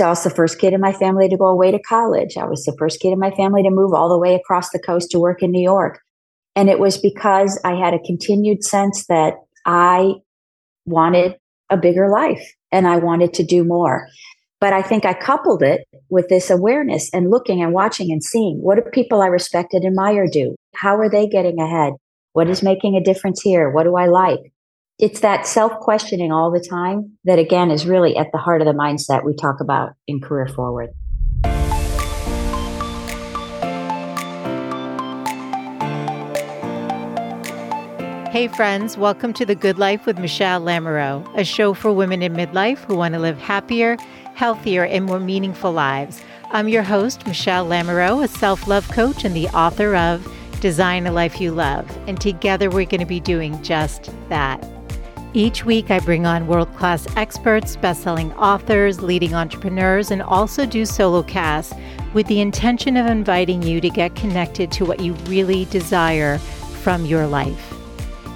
I was the first kid in my family to go away to college. I was the first kid in my family to move all the way across the coast to work in New York. And it was because I had a continued sense that I wanted a bigger life and I wanted to do more. But I think I coupled it with this awareness and looking and watching and seeing what do people I respect and admire do? How are they getting ahead? What is making a difference here? What do I like? It's that self questioning all the time that, again, is really at the heart of the mindset we talk about in Career Forward. Hey, friends, welcome to The Good Life with Michele Lamoureux, a show for women in midlife who want to live happier, healthier, and more meaningful lives. I'm your host, Michele Lamoureux, a self love coach and the author of Design a Life You Love. And together we're going to be doing just that. Each week, I bring on world class experts, best selling authors, leading entrepreneurs, and also do solo casts with the intention of inviting you to get connected to what you really desire from your life.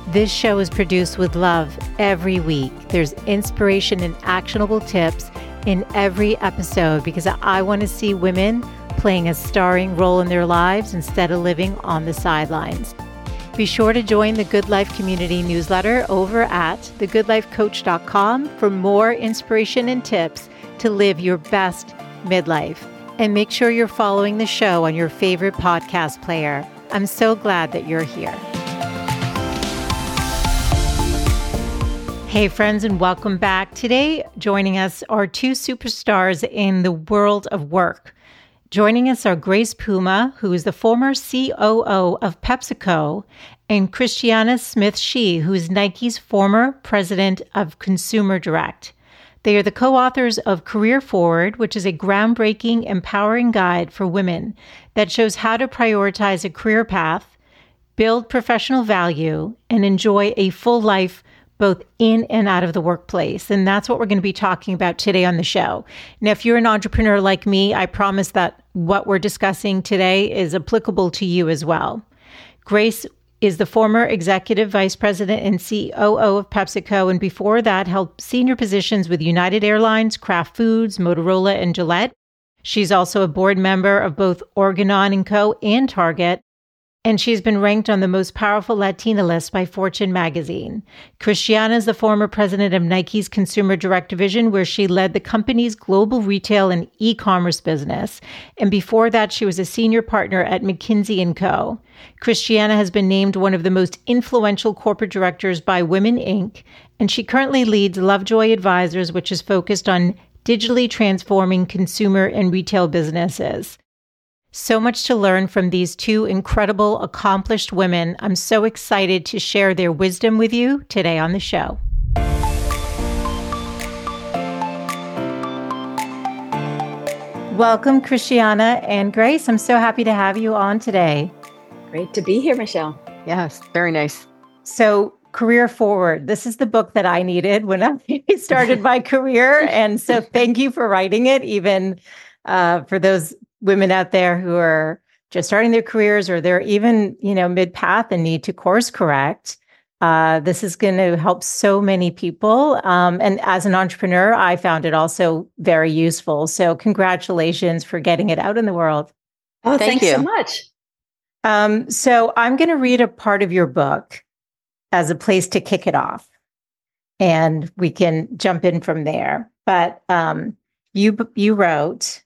This show is produced with love every week. There's inspiration and actionable tips in every episode because I want to see women playing a starring role in their lives instead of living on the sidelines. Be sure to join the Good Life Community newsletter over at thegoodlifecoach.com for more inspiration and tips to live your best midlife. And make sure you're following the show on your favorite podcast player. I'm so glad that you're here. Hey, friends, and welcome back. Today, joining us are two superstars in the world of work. Joining us are Grace Puma, who is the former COO of PepsiCo, and Christiana Smith Shi, who is Nike's former president of Consumer Direct. They are the co authors of Career Forward, which is a groundbreaking, empowering guide for women that shows how to prioritize a career path, build professional value, and enjoy a full life both in and out of the workplace. And that's what we're going to be talking about today on the show. Now, if you're an entrepreneur like me, I promise that what we're discussing today is applicable to you as well. Grace is the former executive vice president and COO of PepsiCo, and before that, held senior positions with United Airlines, Kraft Foods, Motorola, and Gillette. She's also a board member of both Organon & Co. and Target, and she's been ranked on the most powerful Latina list by Fortune magazine. Christiana is the former president of Nike's Consumer Direct Division, where she led the company's global retail and e-commerce business. And before that, she was a senior partner at McKinsey & Co. Christiana has been named one of the most influential corporate directors by Women Inc., and she currently leads Lovejoy Advisors, which is focused on digitally transforming consumer and retail businesses. So much to learn from these two incredible, accomplished women. I'm so excited to share their wisdom with you today on the show. Welcome, Christiana and Grace. I'm so happy to have you on today. Great to be here, Michele. Yes, very nice. So, Career Forward. This is the book that I needed when I started my career. And so, thank you for writing it, even uh, for those women out there who are just starting their careers or they're even, you know, mid path and need to course correct. Uh, this is going to help so many people. Um, and as an entrepreneur, I found it also very useful. So, congratulations for getting it out in the world. Oh, Thank thanks you. so much. Um, so, I'm going to read a part of your book as a place to kick it off, and we can jump in from there. But um, you you wrote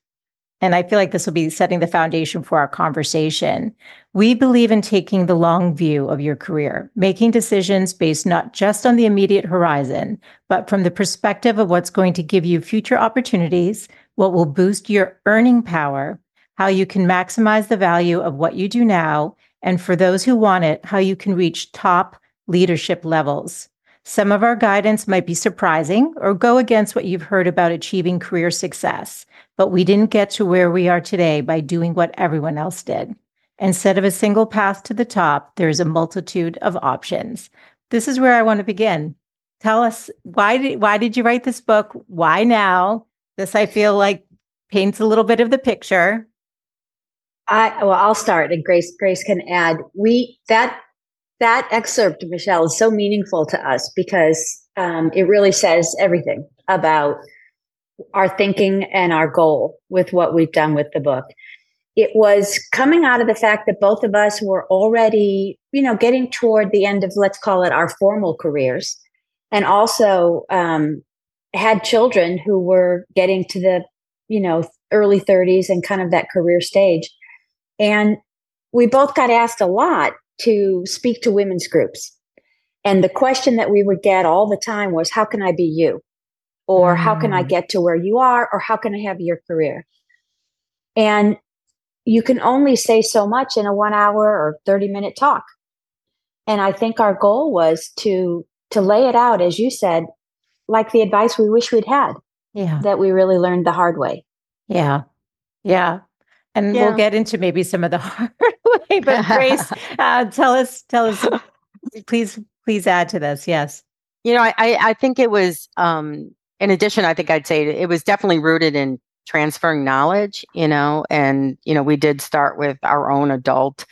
and I feel like this will be setting the foundation for our conversation. We believe in taking the long view of your career, making decisions based not just on the immediate horizon, but from the perspective of what's going to give you future opportunities, what will boost your earning power, how you can maximize the value of what you do now, and for those who want it, how you can reach top leadership levels. Some of our guidance might be surprising or go against what you've heard about achieving career success. But we didn't get to where we are today by doing what everyone else did. Instead of a single path to the top, there's a multitude of options. This is where I want to begin. Tell us why did why did you write this book? Why now? This I feel like paints a little bit of the picture. I well, I'll start and Grace Grace can add. We that that excerpt, Michele, is so meaningful to us because um, it really says everything about our thinking and our goal with what we've done with the book. It was coming out of the fact that both of us were already, you know, getting toward the end of, let's call it our formal careers, and also um, had children who were getting to the, you know, early 30s and kind of that career stage. And we both got asked a lot to speak to women's groups. And the question that we would get all the time was, How can I be you? Or how can I mm. get to where you are? Or how can I have your career? And you can only say so much in a one hour or 30 minute talk. And I think our goal was to to lay it out, as you said, like the advice we wish we'd had. Yeah. That we really learned the hard way. Yeah. Yeah. And yeah. we'll get into maybe some of the hard way. But Grace, uh, tell us, tell us, please, please add to this. Yes. You know, I, I think it was, um, in addition, I think I'd say it was definitely rooted in transferring knowledge, you know, and, you know, we did start with our own adult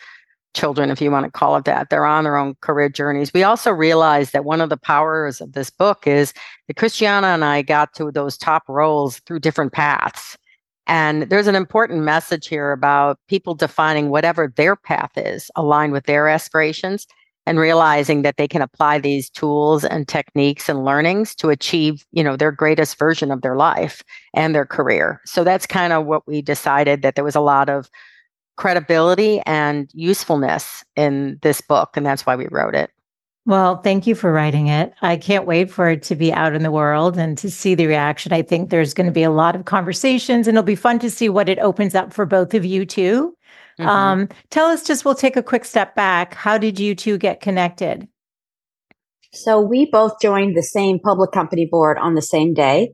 children, if you want to call it that. They're on their own career journeys. We also realized that one of the powers of this book is that Christiana and I got to those top roles through different paths. And there's an important message here about people defining whatever their path is aligned with their aspirations and realizing that they can apply these tools and techniques and learnings to achieve, you know, their greatest version of their life and their career. So that's kind of what we decided that there was a lot of credibility and usefulness in this book and that's why we wrote it. Well, thank you for writing it. I can't wait for it to be out in the world and to see the reaction. I think there's going to be a lot of conversations and it'll be fun to see what it opens up for both of you too. Mm-hmm. Um, tell us just, we'll take a quick step back. How did you two get connected? So we both joined the same public company board on the same day.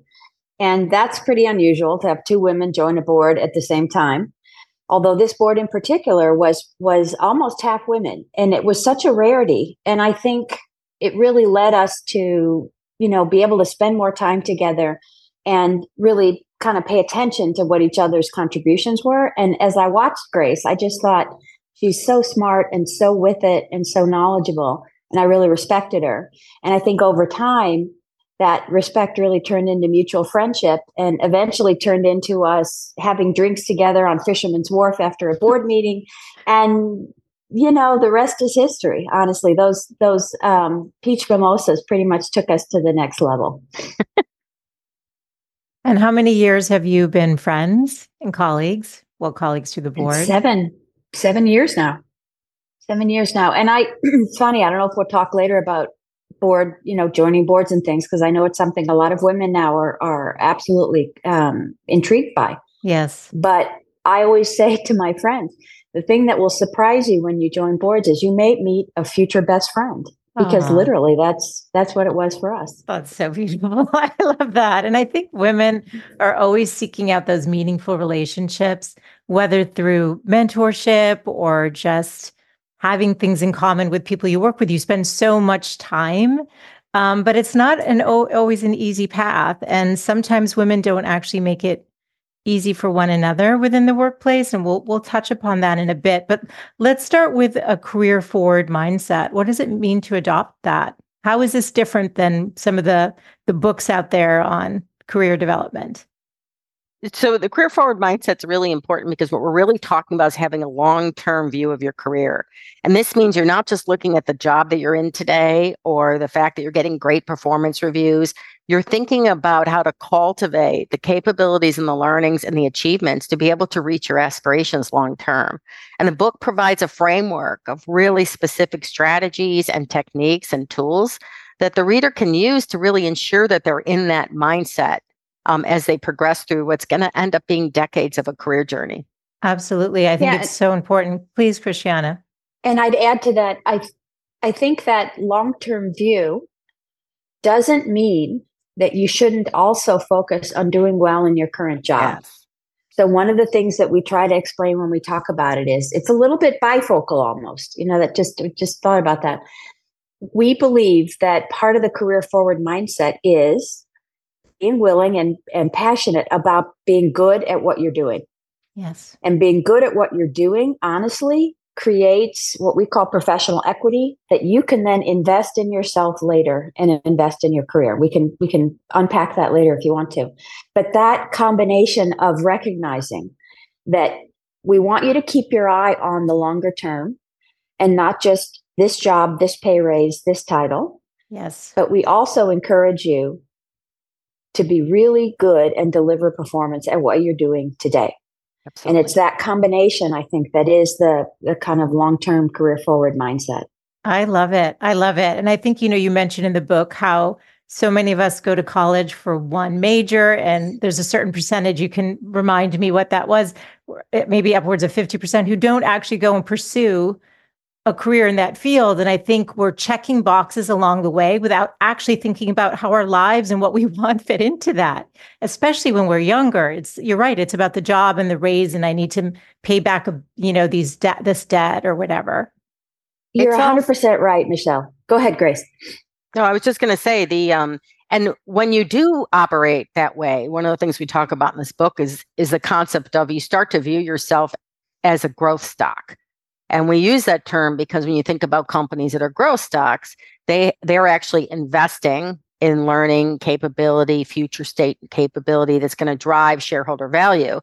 And that's pretty unusual to have two women join a board at the same time although this board in particular was was almost half women and it was such a rarity and i think it really led us to you know be able to spend more time together and really kind of pay attention to what each other's contributions were and as i watched grace i just thought she's so smart and so with it and so knowledgeable and i really respected her and i think over time that respect really turned into mutual friendship and eventually turned into us having drinks together on Fisherman's Wharf after a board meeting. And you know, the rest is history. Honestly, those those um, peach mimosas pretty much took us to the next level. and how many years have you been friends and colleagues? Well, colleagues to the board. It's seven, seven years now. Seven years now. And I, it's funny. I don't know if we'll talk later about board, you know, joining boards and things because I know it's something a lot of women now are are absolutely um, intrigued by. Yes, but I always say to my friends, the thing that will surprise you when you join boards is you may meet a future best friend because Aww. literally that's that's what it was for us. That's so beautiful. I love that. And I think women are always seeking out those meaningful relationships whether through mentorship or just having things in common with people you work with. You spend so much time, um, but it's not an always an easy path. And sometimes women don't actually make it easy for one another within the workplace. And we'll we'll touch upon that in a bit. But let's start with a career forward mindset. What does it mean to adopt that? How is this different than some of the the books out there on career development? so the career forward mindset is really important because what we're really talking about is having a long-term view of your career. And this means you're not just looking at the job that you're in today or the fact that you're getting great performance reviews. You're thinking about how to cultivate the capabilities and the learnings and the achievements to be able to reach your aspirations long term. And the book provides a framework of really specific strategies and techniques and tools that the reader can use to really ensure that they're in that mindset um, as they progress through what's going to end up being decades of a career journey. Absolutely. I think yeah. it's so important. Please, Christiana. And I'd add to that, I I think that long-term view doesn't mean that you shouldn't also focus on doing well in your current job. Yes. So one of the things that we try to explain when we talk about it is it's a little bit bifocal almost. You know, that just just thought about that. We believe that part of the career forward mindset is being willing and, and passionate about being good at what you're doing. Yes. And being good at what you're doing, honestly, creates what we call professional equity that you can then invest in yourself later and invest in your career. We can we can unpack that later if you want to. But that combination of recognizing that we want you to keep your eye on the longer term and not just this job, this pay raise, this title. Yes. But we also encourage you to be really good and deliver performance at what you're doing today. Absolutely. And it's that combination, I think, that is the the kind of long term career forward mindset. I love it. I love it. And I think, you know, you mentioned in the book how so many of us go to college for one major, and there's a certain percentage, you can remind me what that was, maybe upwards of 50% who don't actually go and pursue a career in that field. And I think we're checking boxes along the way without actually thinking about how our lives and what we want fit into that, especially when we're younger. It's you're right. It's about the job and the raise, and I need to pay back, you know, these debt, this debt or whatever. You're 100 percent right, Michele. Go ahead, Grace. No, I was just going to say the um, and when you do operate that way, one of the things we talk about in this book is is the concept of you start to view yourself as a growth stock and we use that term because when you think about companies that are growth stocks, they they're actually investing in learning capability, future state capability that's going to drive shareholder value.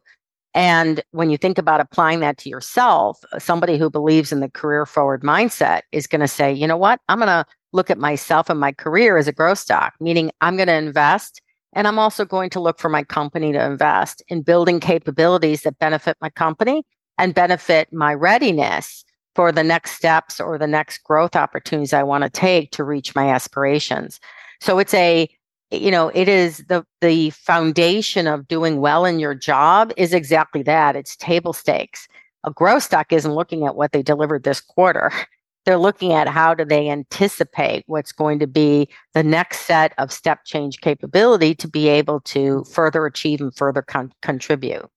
And when you think about applying that to yourself, somebody who believes in the career forward mindset is going to say, you know what? I'm going to look at myself and my career as a growth stock, meaning I'm going to invest and I'm also going to look for my company to invest in building capabilities that benefit my company and benefit my readiness for the next steps or the next growth opportunities I want to take to reach my aspirations. So it's a you know it is the the foundation of doing well in your job is exactly that it's table stakes a growth stock isn't looking at what they delivered this quarter they're looking at how do they anticipate what's going to be the next set of step change capability to be able to further achieve and further con- contribute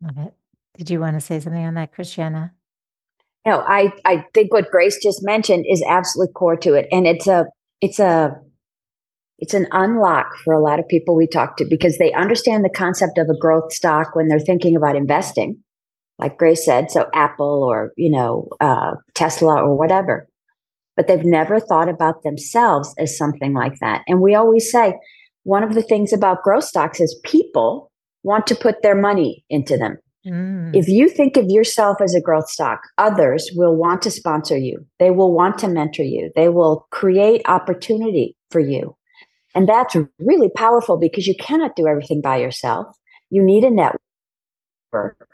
Love it. Did you want to say something on that, Christiana? No, I, I think what Grace just mentioned is absolutely core to it. And it's a it's a it's an unlock for a lot of people we talk to because they understand the concept of a growth stock when they're thinking about investing, like Grace said, so Apple or you know uh, Tesla or whatever. But they've never thought about themselves as something like that. And we always say one of the things about growth stocks is people want to put their money into them. Mm. If you think of yourself as a growth stock, others will want to sponsor you. They will want to mentor you. They will create opportunity for you. And that's really powerful because you cannot do everything by yourself. You need a network.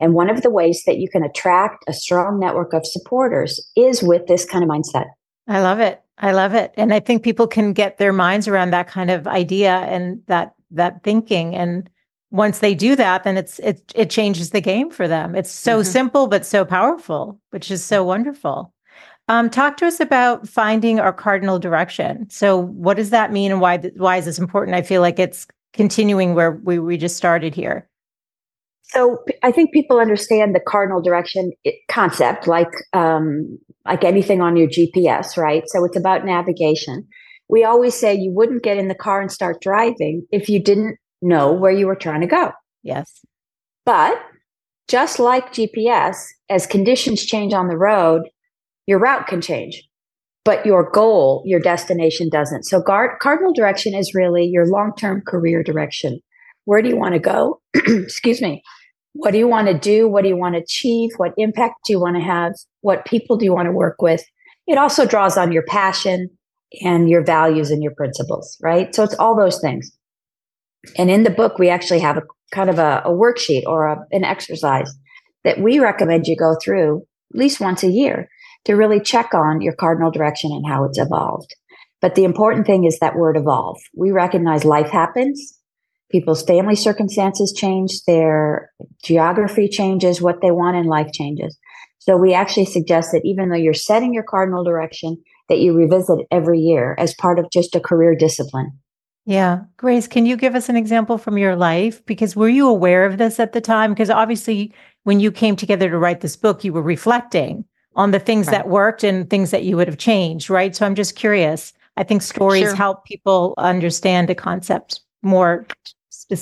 And one of the ways that you can attract a strong network of supporters is with this kind of mindset. I love it. I love it. And I think people can get their minds around that kind of idea and that that thinking and once they do that, then it's it it changes the game for them. It's so mm-hmm. simple but so powerful, which is so wonderful. Um, talk to us about finding our cardinal direction. So, what does that mean, and why why is this important? I feel like it's continuing where we we just started here. So, I think people understand the cardinal direction concept, like um, like anything on your GPS, right? So, it's about navigation. We always say you wouldn't get in the car and start driving if you didn't know where you were trying to go. Yes. But just like GPS, as conditions change on the road, your route can change, but your goal, your destination doesn't. So, guard, cardinal direction is really your long term career direction. Where do you want to go? Excuse me. What do you want to do? What do you want to achieve? What impact do you want to have? What people do you want to work with? It also draws on your passion and your values and your principles, right? So, it's all those things. And in the book, we actually have a kind of a, a worksheet or a, an exercise that we recommend you go through at least once a year to really check on your cardinal direction and how it's evolved. But the important thing is that word evolve. We recognize life happens, people's family circumstances change, their geography changes, what they want in life changes. So we actually suggest that even though you're setting your cardinal direction, that you revisit every year as part of just a career discipline. Yeah. Grace, can you give us an example from your life? Because were you aware of this at the time? Because obviously, when you came together to write this book, you were reflecting on the things right. that worked and things that you would have changed, right? So I'm just curious. I think stories sure. help people understand a concept more,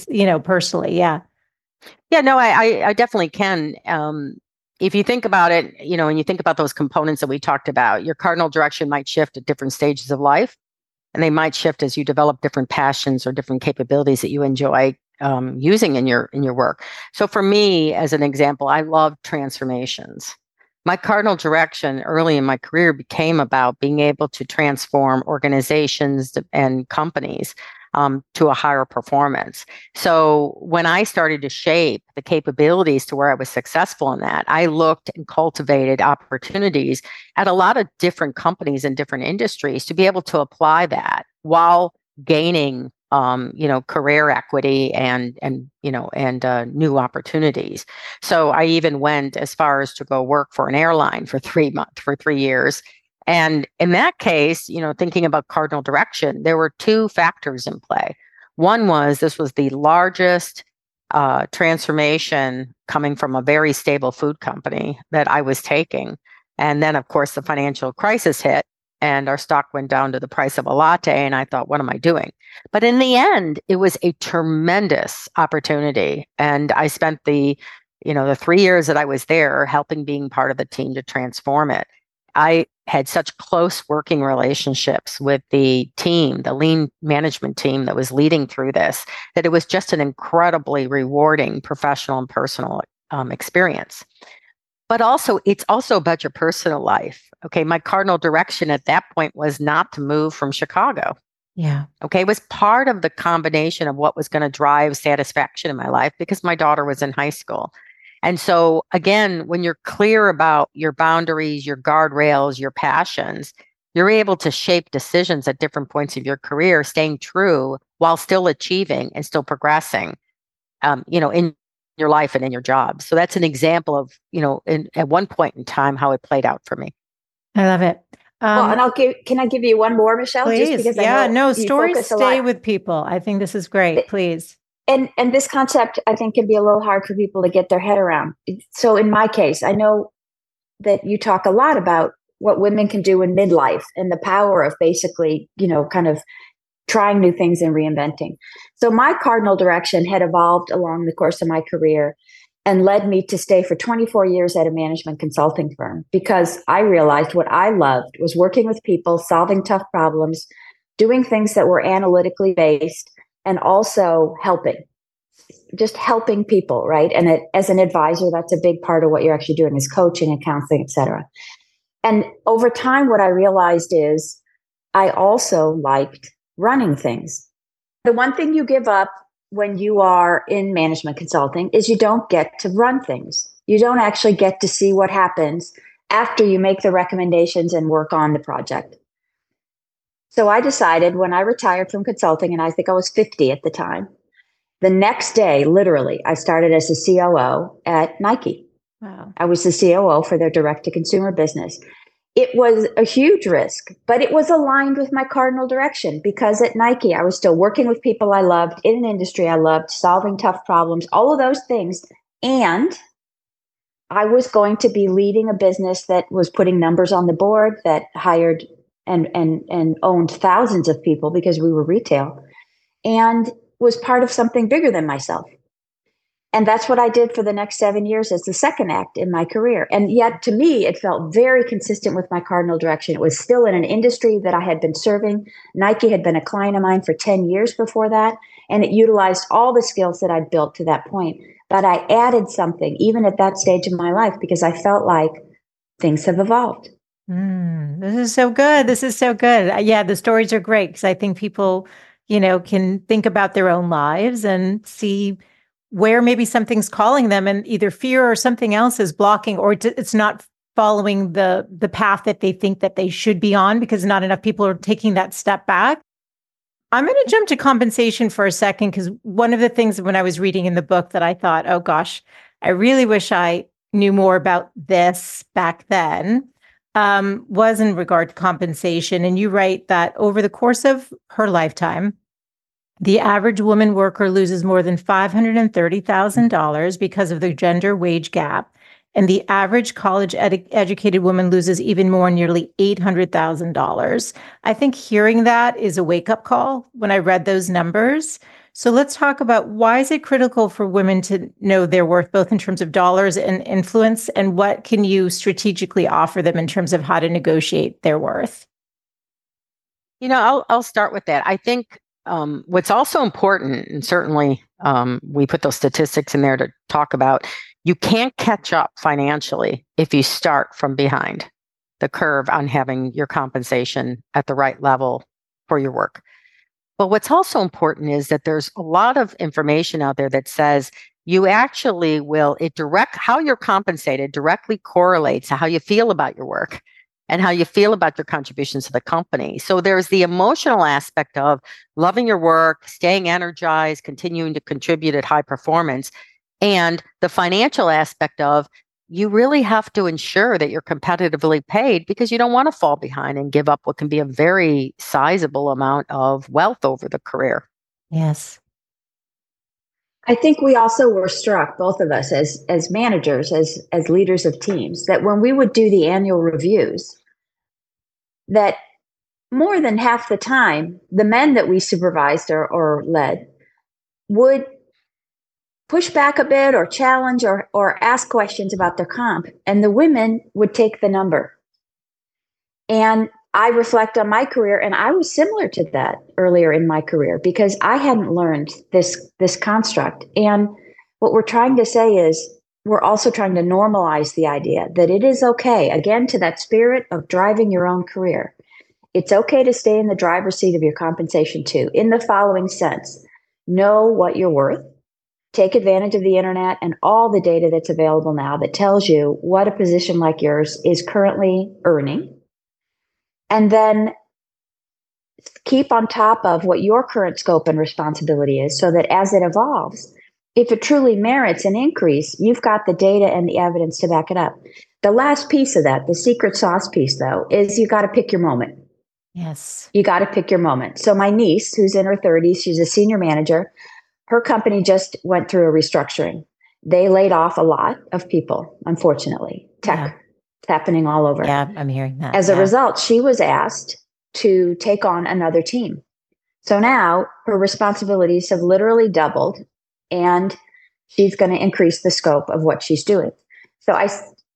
you know, personally. Yeah. Yeah, no, I, I, I definitely can. Um, if you think about it, you know, and you think about those components that we talked about, your cardinal direction might shift at different stages of life, and they might shift as you develop different passions or different capabilities that you enjoy um, using in your in your work. So for me, as an example, I love transformations. My cardinal direction early in my career became about being able to transform organizations and companies um, to a higher performance. So when I started to shape the capabilities to where I was successful in that, I looked and cultivated opportunities at a lot of different companies and different industries to be able to apply that while gaining um, you know, career equity and and you know and uh, new opportunities. So I even went as far as to go work for an airline for three months for three years. And in that case, you know, thinking about cardinal direction, there were two factors in play. One was this was the largest uh, transformation coming from a very stable food company that I was taking. And then, of course, the financial crisis hit and our stock went down to the price of a latte. And I thought, what am I doing? But in the end, it was a tremendous opportunity. And I spent the, you know, the three years that I was there helping being part of the team to transform it. I had such close working relationships with the team, the lean management team that was leading through this, that it was just an incredibly rewarding professional and personal um, experience but also it's also about your personal life. Okay. My cardinal direction at that point was not to move from Chicago. Yeah. Okay. It was part of the combination of what was going to drive satisfaction in my life because my daughter was in high school. And so, again, when you're clear about your boundaries, your guardrails, your passions, you're able to shape decisions at different points of your career, staying true while still achieving and still progressing. Um, you know, in your life and in your job. So that's an example of, you know, in, at one point in time, how it played out for me. I love it. Um, well, and I'll give, can I give you one more, Michele? Please. yeah, no, stories stay with people. I think this is great. Please. And, and this concept, I think, can be a little hard for people to get their head around. So in my case, I know that you talk a lot about what women can do in midlife and the power of basically, you know, kind of trying new things and reinventing. So my cardinal direction had evolved along the course of my career and led me to stay for 24 years at a management consulting firm because I realized what I loved was working with people, solving tough problems, doing things that were analytically based, and also helping. Just helping people, right? And it, as an advisor, that's a big part of what you're actually doing is coaching and counseling, etc. And over time, what I realized is I also liked running things. The one thing you give up when you are in management consulting is you don't get to run things. You don't actually get to see what happens after you make the recommendations and work on the project. So I decided when I retired from consulting, and I think I was 50 at the time, the next day, literally, I started as a COO at Nike. Wow. I was the COO for their direct to consumer business it was a huge risk, but it was aligned with my cardinal direction because at Nike, I was still working with people I loved in an industry I loved, solving tough problems, all of those things. And I was going to be leading a business that was putting numbers on the board, that hired and, and, and owned thousands of people because we were retail and was part of something bigger than myself. And that's what I did for the next seven years as the second act in my career. And yet, to me, it felt very consistent with my cardinal direction. It was still in an industry that I had been serving. Nike had been a client of mine for 10 years before that, and it utilized all the skills that I'd built to that point. But I added something, even at that stage of my life, because I felt like things have evolved. Mm, this is so good. This is so good. Uh, yeah, the stories are great because I think people, you know, can think about their own lives and see where maybe something's calling them and either fear or something else is blocking or it's not following the the path that they think that they should be on because not enough people are taking that step back. I'm going to jump to compensation for a second because one of the things when I was reading in the book that I thought, oh gosh, I really wish I knew more about this back then um, was in regard to compensation. And you write that over the course of her lifetime, the average woman worker loses more than $530,000 because of the gender wage gap. And the average college ed- educated woman loses even more, nearly $800,000. I think hearing that is a wake up call when I read those numbers. So let's talk about why is it critical for women to know their worth, both in terms of dollars and influence, and what can you strategically offer them in terms of how to negotiate their worth? You know, I'll I'll start with that. I think um, what's also important, and certainly um, we put those statistics in there to talk about, you can't catch up financially if you start from behind the curve on having your compensation at the right level for your work. But what's also important is that there's a lot of information out there that says you actually will, it direct how you're compensated directly correlates to how you feel about your work and how you feel about your contributions to the company. So there's the emotional aspect of loving your work, staying energized, continuing to contribute at high performance, and the financial aspect of you really have to ensure that you're competitively paid because you don't want to fall behind and give up what can be a very sizable amount of wealth over the career. Yes. I think we also were struck, both of us as as managers, as as leaders of teams, that when we would do the annual reviews, that more than half the time, the men that we supervised or, or led would push back a bit or challenge or, or ask questions about their comp. And the women would take the number. And I reflect on my career, and I was similar to that earlier in my career because I hadn't learned this this construct. And what we're trying to say is we're also trying to normalize the idea that it is okay, again, to that spirit of driving your own career. It's okay to stay in the driver's seat of your compensation too, in the following sense know what you're worth, take advantage of the internet and all the data that's available now that tells you what a position like yours is currently earning. And then keep on top of what your current scope and responsibility is so that as it evolves, if it truly merits an increase, you've got the data and the evidence to back it up. The last piece of that, the secret sauce piece, though, is you got to pick your moment. Yes. You got to pick your moment. So, my niece, who's in her 30s, she's a senior manager her company just went through a restructuring. They laid off a lot of people, unfortunately. Tech yeah. happening all over. Yeah, I'm hearing that. As yeah. a result, she was asked to take on another team. So now her responsibilities have literally doubled and she's going to increase the scope of what she's doing. So I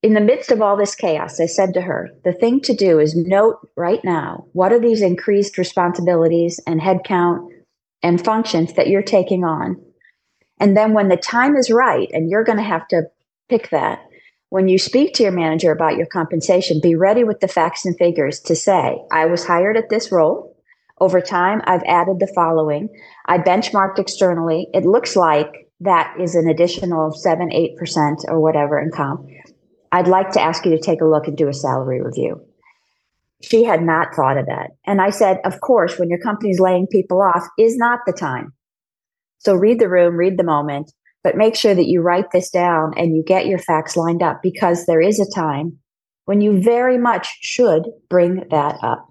in the midst of all this chaos, I said to her, the thing to do is note right now what are these increased responsibilities and headcount and functions that you're taking on. And then when the time is right, and you're going to have to pick that, when you speak to your manager about your compensation, be ready with the facts and figures to say, I was hired at this role. Over time, I've added the following. I benchmarked externally. It looks like that is an additional seven, 8% or whatever in comp. I'd like to ask you to take a look and do a salary review she had not thought of that. And I said, of course, when your company's laying people off is not the time. So read the room, read the moment, but make sure that you write this down and you get your facts lined up because there is a time when you very much should bring that up.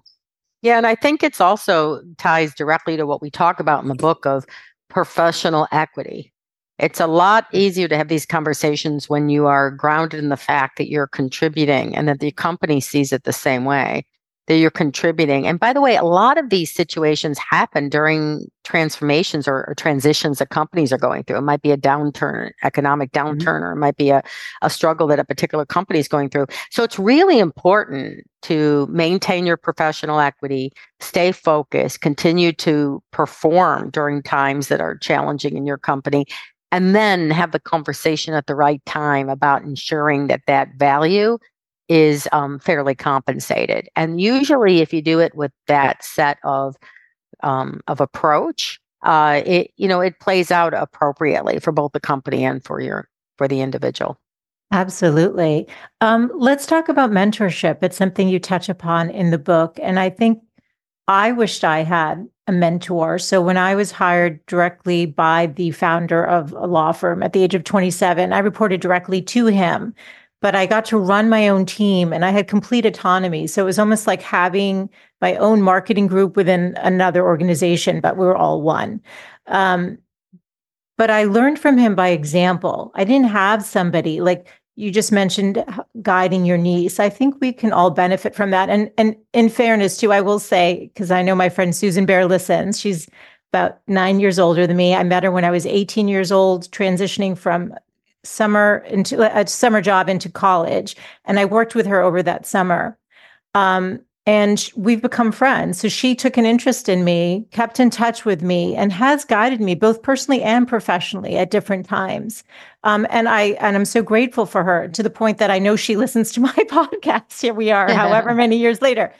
Yeah, and I think it's also ties directly to what we talk about in the book of professional equity. It's a lot easier to have these conversations when you are grounded in the fact that you're contributing and that the company sees it the same way that you're contributing. And by the way, a lot of these situations happen during transformations or, or transitions that companies are going through. It might be a downturn, economic mm-hmm. downturn, mm-hmm. or it might be a, a struggle that a particular company is going through. So it's really important to maintain your professional equity, stay focused, continue to perform during times that are challenging in your company, and then have the conversation at the right time about ensuring that that value is um, fairly compensated. And usually, if you do it with that set of um, of approach, uh, it you know it plays out appropriately for both the company and for your for the individual. Absolutely. Um, let's talk about mentorship. It's something you touch upon in the book, and I think I wished I had a mentor. So when I was hired directly by the founder of a law firm at the age of 27, I reported directly to him but I got to run my own team and I had complete autonomy. So it was almost like having my own marketing group within another organization, but we were all one. Um, but I learned from him by example. I didn't have somebody like you just mentioned guiding your niece. I think we can all benefit from that. And and in fairness too, I will say because I know my friend Susan Bear listens. She's about nine years older than me. I met her when I was 18 years old, transitioning from summer into a summer job into college. And I worked with her over that summer. Um, and we've become friends. So she took an interest in me, kept in touch with me, and has guided me both personally and professionally at different times. Um, and I and I'm so grateful for her to the point that I know she listens to my podcast. Here we are, however many years later.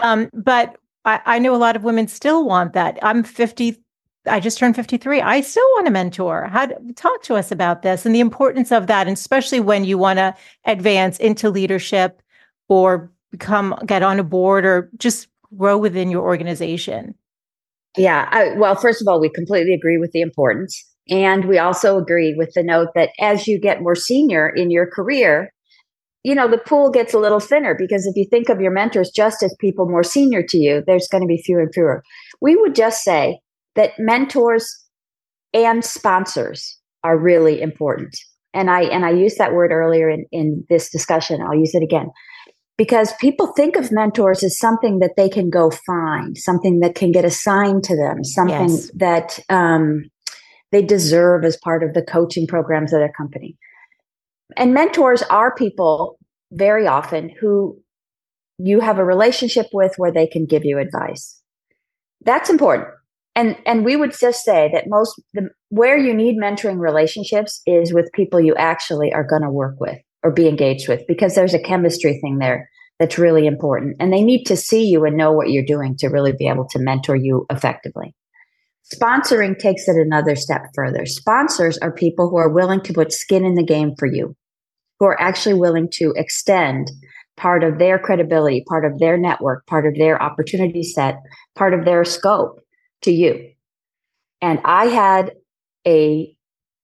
Um, but I, I know a lot of women still want that. I'm 50. I just turned 53. I still want a mentor. How to, talk to us about this and the importance of that, and especially when you want to advance into leadership or become get on a board or just grow within your organization? Yeah. I, well, first of all, we completely agree with the importance. And we also agree with the note that as you get more senior in your career, you know, the pool gets a little thinner because if you think of your mentors just as people more senior to you, there's going to be fewer and fewer. We would just say that mentors and sponsors are really important. And I and I used that word earlier in, in this discussion. I'll use it again because people think of mentors as something that they can go find, something that can get assigned to them, something yes. that um, they deserve as part of the coaching programs of their company. And mentors are people very often who you have a relationship with where they can give you advice. That's important. And and we would just say that most the where you need mentoring relationships is with people you actually are going to work with or be engaged with because there's a chemistry thing there that's really important. And they need to see you and know what you're doing to really be able to mentor you effectively. Sponsoring takes it another step further. Sponsors are people who are willing to put skin in the game for you, who are actually willing to extend part of their credibility, part of their network, part of their opportunity set, part of their scope to you. And I had a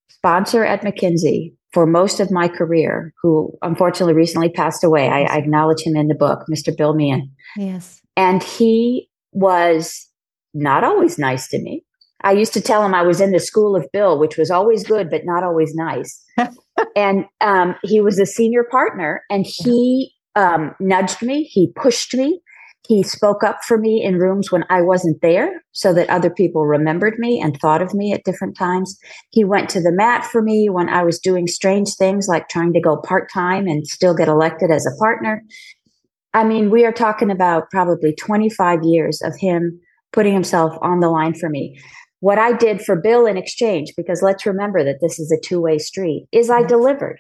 sponsor at McKinsey for most of my career, who unfortunately recently passed away. I, I acknowledge him in the book, Mr. Bill Meehan. Yes. And he was not always nice to me. I used to tell him I was in the school of Bill, which was always good, but not always nice. and um, he was a senior partner and he um, nudged me, he pushed me, he spoke up for me in rooms when I wasn't there so that other people remembered me and thought of me at different times. He went to the mat for me when I was doing strange things like trying to go part time and still get elected as a partner. I mean, we are talking about probably 25 years of him putting himself on the line for me. What I did for Bill in exchange, because let's remember that this is a two way street, is I delivered.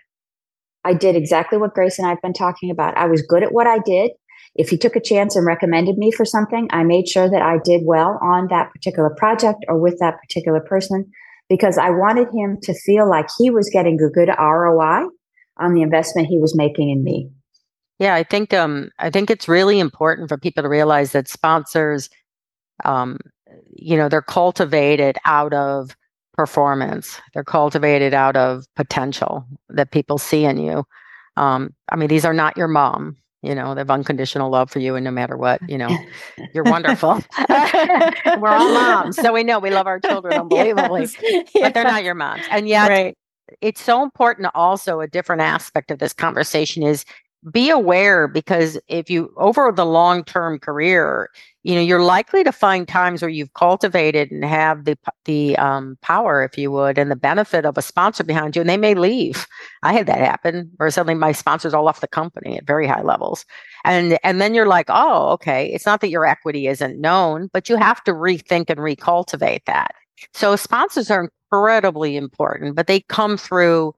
I did exactly what Grace and I have been talking about. I was good at what I did. If he took a chance and recommended me for something, I made sure that I did well on that particular project or with that particular person because I wanted him to feel like he was getting a good ROI on the investment he was making in me. Yeah, I think um I think it's really important for people to realize that sponsors um you know, they're cultivated out of performance. They're cultivated out of potential that people see in you. Um, I mean, these are not your mom you know they have unconditional love for you and no matter what you know you're wonderful we're all moms so we know we love our children unbelievably yes. but they're not your moms and yet right. it's so important also a different aspect of this conversation is be aware because if you over the long term career you know you're likely to find times where you've cultivated and have the the um, power if you would and the benefit of a sponsor behind you and they may leave. I had that happen where suddenly my sponsors all left the company at very high levels. And and then you're like oh okay it's not that your equity isn't known but you have to rethink and recultivate that. So sponsors are incredibly important but they come through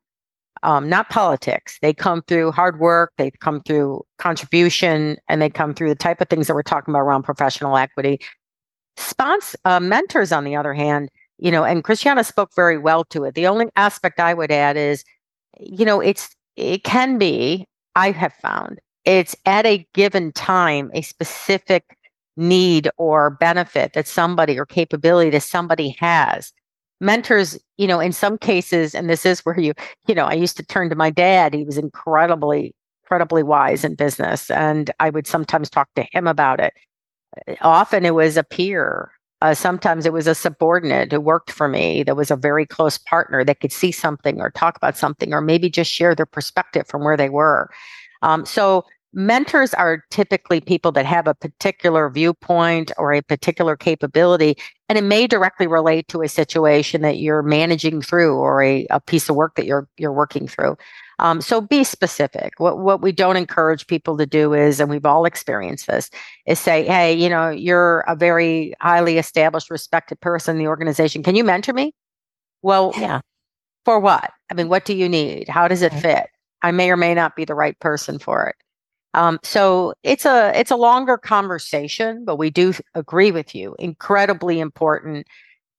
um, not politics. They come through hard work, they come through contribution, and they come through the type of things that we're talking about around professional equity. Spons- uh, mentors, on the other hand, you know, and Christiana spoke very well to it. The only aspect I would add is, you know, it's it can be. I have found it's at a given time a specific need or benefit that somebody or capability that somebody has mentors you know in some cases and this is where you you know i used to turn to my dad he was incredibly incredibly wise in business and i would sometimes talk to him about it. Often it was a peer uh, sometimes it was a subordinate who worked for me that was a very close partner that could see something or talk about something or maybe just share their perspective from where they were. Um, so mentors are typically people that have a particular viewpoint or a particular capability, and it may directly relate to a situation that you're managing through or a, a piece of work that you're you're working through. Um, so be specific. What what we don't encourage people to do is, and we've all experienced this, is say, hey, you know, you're a very highly established, respected person in the organization. Can you mentor me? Well, yeah. For what? I mean, what do you need? How does it fit? I may or may not be the right person for it. Um, so it's a it's a longer conversation, but we do agree with you. Incredibly important.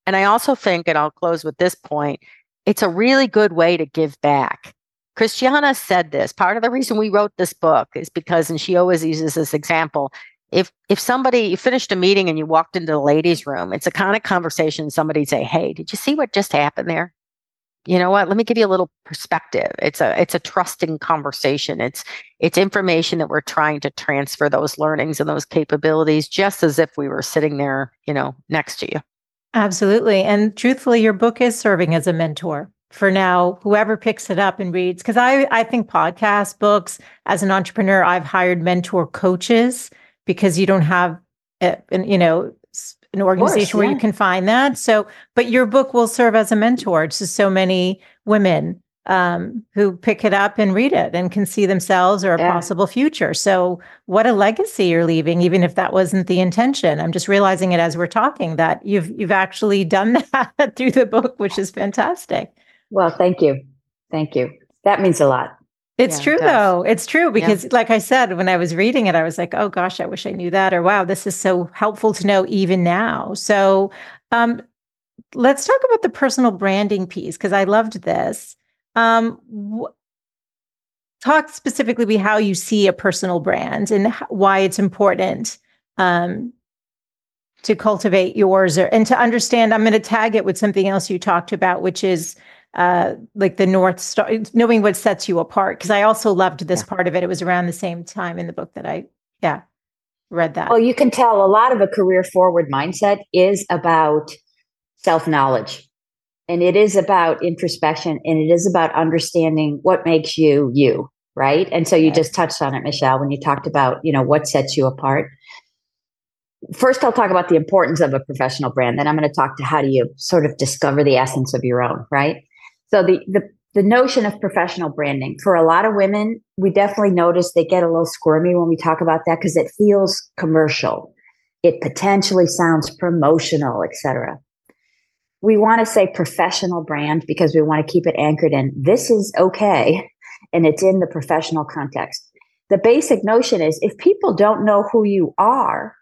And I also think, and I'll close with this point, it's a really good way to give back. Christiana said this. Part of the reason we wrote this book is because, and she always uses this example. If if somebody you finished a meeting and you walked into the ladies' room, it's a kind of conversation somebody'd say, Hey, did you see what just happened there? You know what? Let me give you a little perspective. It's a it's a trusting conversation. It's it's information that we're trying to transfer those learnings and those capabilities just as if we were sitting there you know next to you. Absolutely. And truthfully your book is serving as a mentor for now whoever picks it up and reads because i i think podcast books as an entrepreneur i've hired mentor coaches because you don't have eh, and you know an organization course, where yeah. you can find that. So, but your book will serve as a mentor to so many women um, who pick it up and read it and can see themselves or a yeah. possible future. So, what a legacy you're leaving, even if that wasn't the intention. I'm just realizing it as we're talking that you've you've actually done that through the book, which is fantastic. Well, thank you, thank you. That means a lot. It's yeah, true it though. It's true because, yeah. like I said, when I was reading it, I was like, oh gosh, I wish I knew that. Or wow, this is so helpful to know even now. So, um, let's talk about the personal branding piece because I loved this. Um, wh- talk specifically be how you see a personal brand and h- why it's important um, to cultivate yours or, and to understand. I'm going to tag it with something else you talked about, which is uh, like the North Star, knowing what sets you apart. Because I also loved this yeah. part of it. It was around the same time in the book that I, yeah, read that. Well, you can tell a lot of a career forward mindset is about self knowledge. And it is about introspection and it is about understanding what makes you you, right? And so you just touched on it, Michele, when you talked about, you know, what sets you apart. First, I'll talk about the importance of a professional brand. Then I'm going to talk to how do you sort of discover the essence of your own, right? So the, the the notion of professional branding for a lot of women, we definitely notice they get a little squirmy when we talk about that because it feels commercial. It potentially sounds promotional, etc. We want to say professional brand because we want to keep it anchored in this is okay and it's in the professional context. The basic notion is if people don't know who you are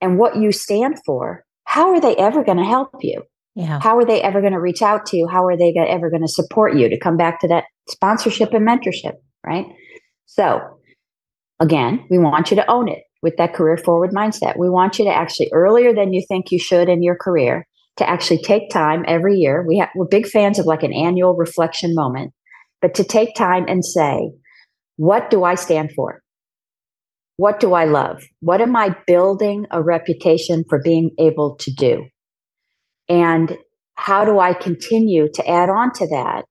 and what you stand for, how are they ever going to help you? Yeah. How are they ever going to reach out to you? How are they ever going to support you to come back to that sponsorship and mentorship? Right. So again, we want you to own it with that career forward mindset. We want you to actually earlier than you think you should in your career to actually take time every year. We we're big fans of like an annual reflection moment, but to take time and say, what do I stand for? What do I love? What am I building a reputation for being able to do? And how do I continue to add on to that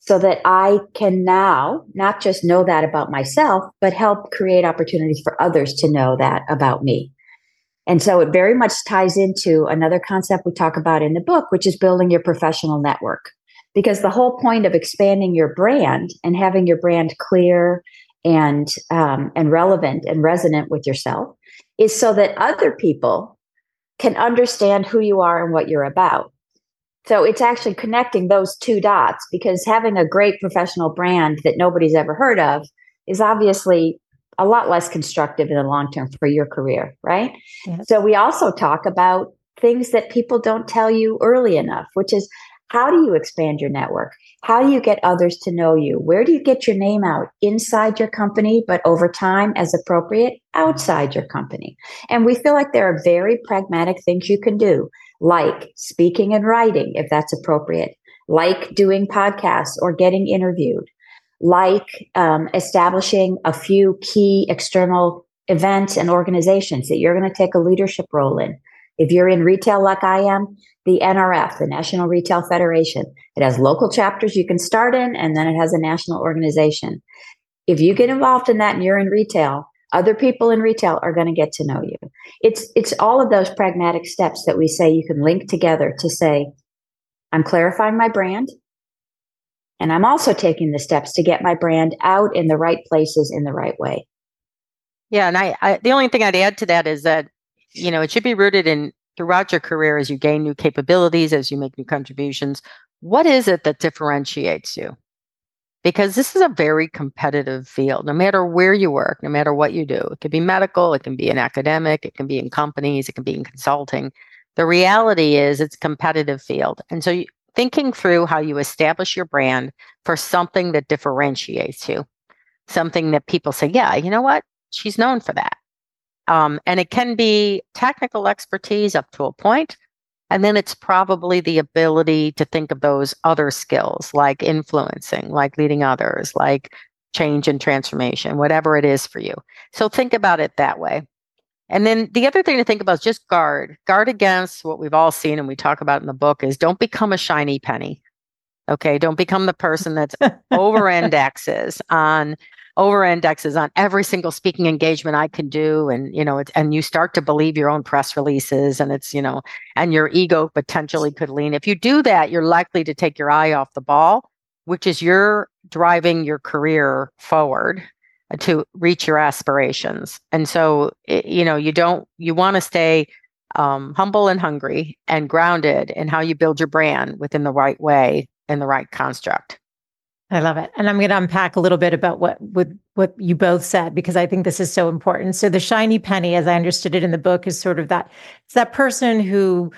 so that I can now not just know that about myself, but help create opportunities for others to know that about me? And so it very much ties into another concept we talk about in the book, which is building your professional network. Because the whole point of expanding your brand and having your brand clear and um, and relevant and resonant with yourself is so that other people can understand who you are and what you're about. So it's actually connecting those two dots because having a great professional brand that nobody's ever heard of is obviously a lot less constructive in the long term for your career, right? Yes. So we also talk about things that people don't tell you early enough, which is how do you expand your network? How do you get others to know you? Where do you get your name out inside your company, but over time, as appropriate, outside your company? And we feel like there are very pragmatic things you can do, like speaking and writing, if that's appropriate, like doing podcasts or getting interviewed, like um, establishing a few key external events and organizations that you're going to take a leadership role in. If you're in retail like I am, the NRF, the National Retail Federation. It has local chapters you can start in, and then it has a national organization. if you get involved in that and you're in retail, other people in retail are going to get to know you. It's it's all of those pragmatic steps that we say you can link together to say, I'm clarifying my brand. And I'm also taking the steps to get my brand out in the right places in the right way. Yeah, and I, I the only thing I'd add to that is that you know it should be rooted in throughout your career as you gain new capabilities, as you make new contributions. What is it that differentiates you? Because this is a very competitive field, no matter where you work, no matter what you do. It could be medical, it can be in academic, it can be in companies, it can be in consulting. The reality is it's a competitive field. And so you, thinking through how you establish your brand for something that differentiates you, something that people say, yeah, you know what? she's known for that. Um, and it can be technical expertise up to a point, And then it's probably the ability to think of those other skills like influencing, like leading others, like change and transformation, whatever it is for you. So think about it that way. And then the other thing to think about is just guard. Guard against what we've all seen and we talk about in the book is don't become a shiny penny. Okay. Don't become the person that's over indexes on over indexes on every single speaking engagement I can do. And, you know, and you start to believe your own press releases and it's, you know, and your ego potentially could lean. If you do that, you're likely to take your eye off the ball, which is you're driving your career forward to reach your aspirations. And so, you know, you don't, you want to stay um, humble and hungry and grounded in how you build your brand within the right way in the right construct. I love it. And I'm going to unpack a little bit about what with what you both said because I think this is so important. So the shiny penny as I understood it in the book is sort of that it's that person who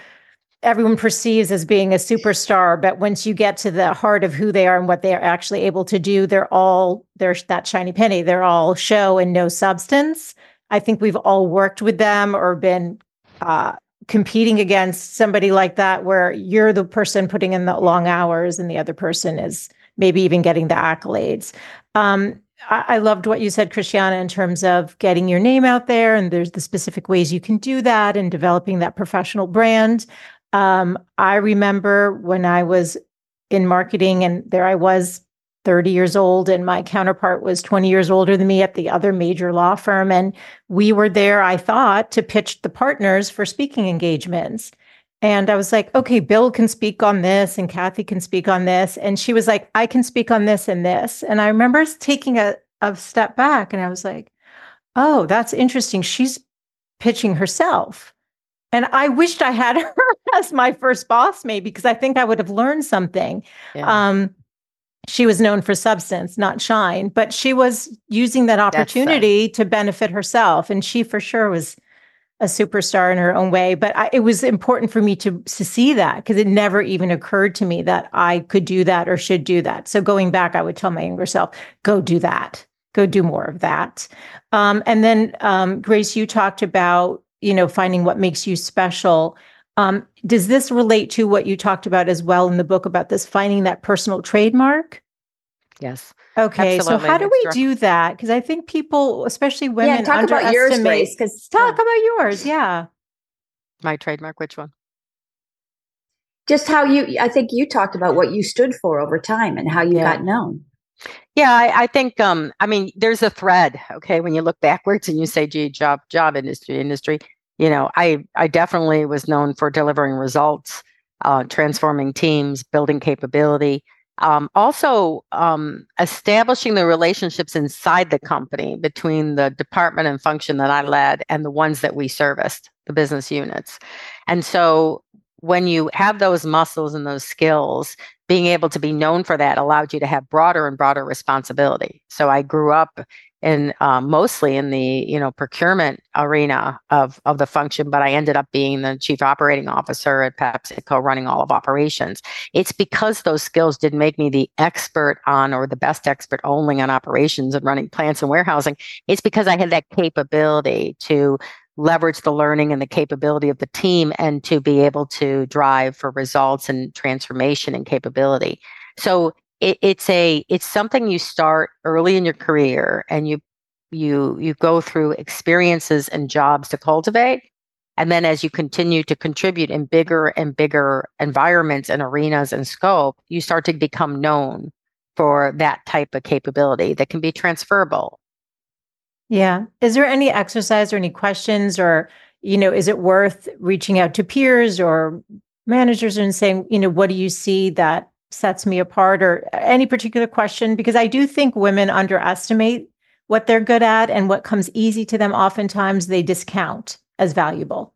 everyone perceives as being a superstar but once you get to the heart of who they are and what they are actually able to do they're all they're that shiny penny. They're all show and no substance. I think we've all worked with them or been uh, competing against somebody like that where you're the person putting in the long hours and the other person is maybe even getting the accolades. Um, I, I loved what you said, Christiana, in terms of getting your name out there, and there's the specific ways you can do that and developing that professional brand. Um, I remember when I was in marketing, and there I was 30 years old, and my counterpart was 20 years older than me at the other major law firm. And we were there, I thought, to pitch the partners for speaking engagements. And I was like, okay, Bill can speak on this and Kathy can speak on this. And she was like, I can speak on this and this. And I remember taking a, a step back and I was like, oh, that's interesting. She's pitching herself. And I wished I had her as my first boss, maybe, because I think I would have learned something. Yeah. Um, she was known for substance, not shine, but she was using that opportunity to benefit herself. And she for sure was a superstar in her own way. But I, it was important for me to, to see that because it never even occurred to me that I could do that or should do that. So going back, I would tell my younger self, go do that, go do more of that. Um, and then, um, Grace, you talked about, you know, finding what makes you special. Um, does this relate to what you talked about as well in the book about this finding that personal trademark? Yes. Okay, Absolutely. so how do we do that? Because I think people, especially women, yeah, talk about yours, Because talk yeah. about yours. Yeah, my trademark. Which one? Just how you. I think you talked about what you stood for over time and how you yeah. got known. Yeah, I, I, think. Um, I mean, there's a thread. Okay, when you look backwards and you say, "Gee, job, job industry, industry." You know, I I definitely was known for delivering results, uh, transforming teams, building capability. Um, also, um, establishing the relationships inside the company between the department and function that I led and the ones that we serviced, the business units. And so, when you have those muscles and those skills, being able to be known for that allowed you to have broader and broader responsibility. So, I grew up in um, mostly in the you know procurement arena of of the function but i ended up being the chief operating officer at pepsico running all of operations. It's because those skills didn't make me the expert on or the best expert only on operations and running plants and warehousing. It's because i had that capability to leverage the learning and the capability of the team and to be able to drive for results and transformation and capability. So it, it's a it's something you start early in your career and you you you go through experiences and jobs to cultivate and then as you continue to contribute in bigger and bigger environments and arenas and scope you start to become known for that type of capability that can be transferable. Yeah. Is there any exercise or any questions or, you know, is it worth reaching out to peers or managers and saying, you know, what do you see that sets me apart or any particular question? Because I do think women underestimate what they're good at and what comes easy to them. Oftentimes they discount as valuable.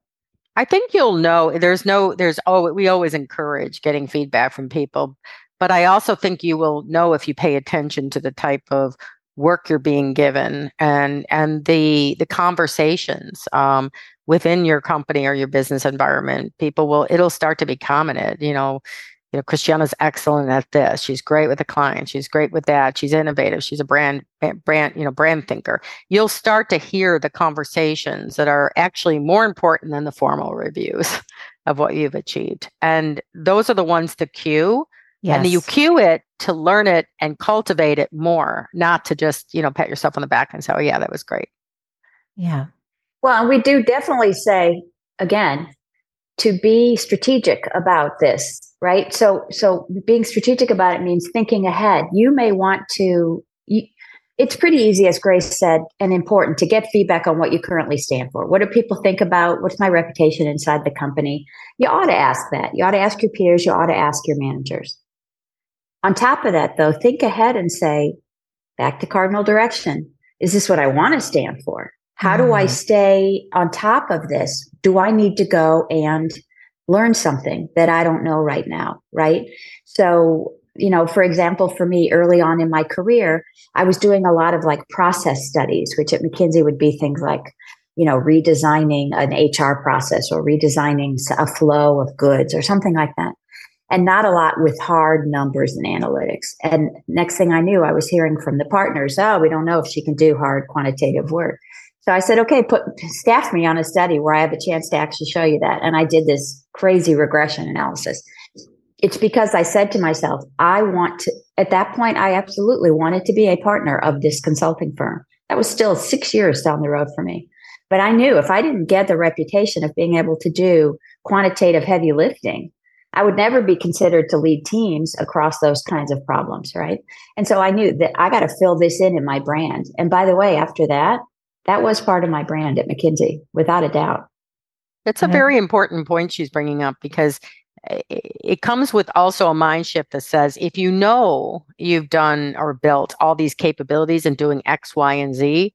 I think you'll know there's no, there's, oh, we always encourage getting feedback from people. But I also think you will know if you pay attention to the type of work you're being given and and the the conversations um, within your company or your business environment people will it'll start to be commented you know you know christiana's excellent at this. She's great with the client. She's great with that. She's innovative. She's a brand eh, brand you know brand thinker. You'll start to hear the conversations that are actually more important than the formal reviews of what you've achieved. And those are the ones to cue. Yes. And you cue it to learn it and cultivate it more, not to just, you know, pat yourself on the back and say, oh, yeah, that was great. Yeah. Well, we do definitely say, again, to be strategic about this, right? So, so being strategic about it means thinking ahead. You may want to, you, it's pretty easy, as Grace said, and important to get feedback on what you currently stand for. What do people think about? What's my reputation inside the company? You ought to ask that. You ought to ask your peers. You ought to ask your managers. On top of that, though, think ahead and say, back to cardinal direction. Is this what I want to stand for? How do I mm-hmm. stay on top of this? Do I need to go and learn something that I don't know right now? Right. So, you know, for example, for me early on in my career, I was doing a lot of like process studies, which at McKinsey would be things like, you know, redesigning an HR process or redesigning a flow of goods or something like that and not a lot with hard numbers and analytics. And next thing I knew, I was hearing from the partners, oh, we don't know if she can do hard quantitative work. So I said, okay, put staff me on a study where I have a chance to actually show you that. And I did this crazy regression analysis. It's because I said to myself, I want to, at that point, I absolutely wanted to be a partner of this consulting firm. That was still six years down the road for me. But I knew if I didn't get the reputation of being able to do quantitative heavy lifting, I would never be considered to lead teams across those kinds of problems, right? And so I knew that I got to fill this in in my brand. And by the way, after that, that was part of my brand at McKinsey, without a doubt. That's a very important point she's bringing up because it comes with also a mind shift that says if you know you've done or built all these capabilities and doing X, Y, and Z,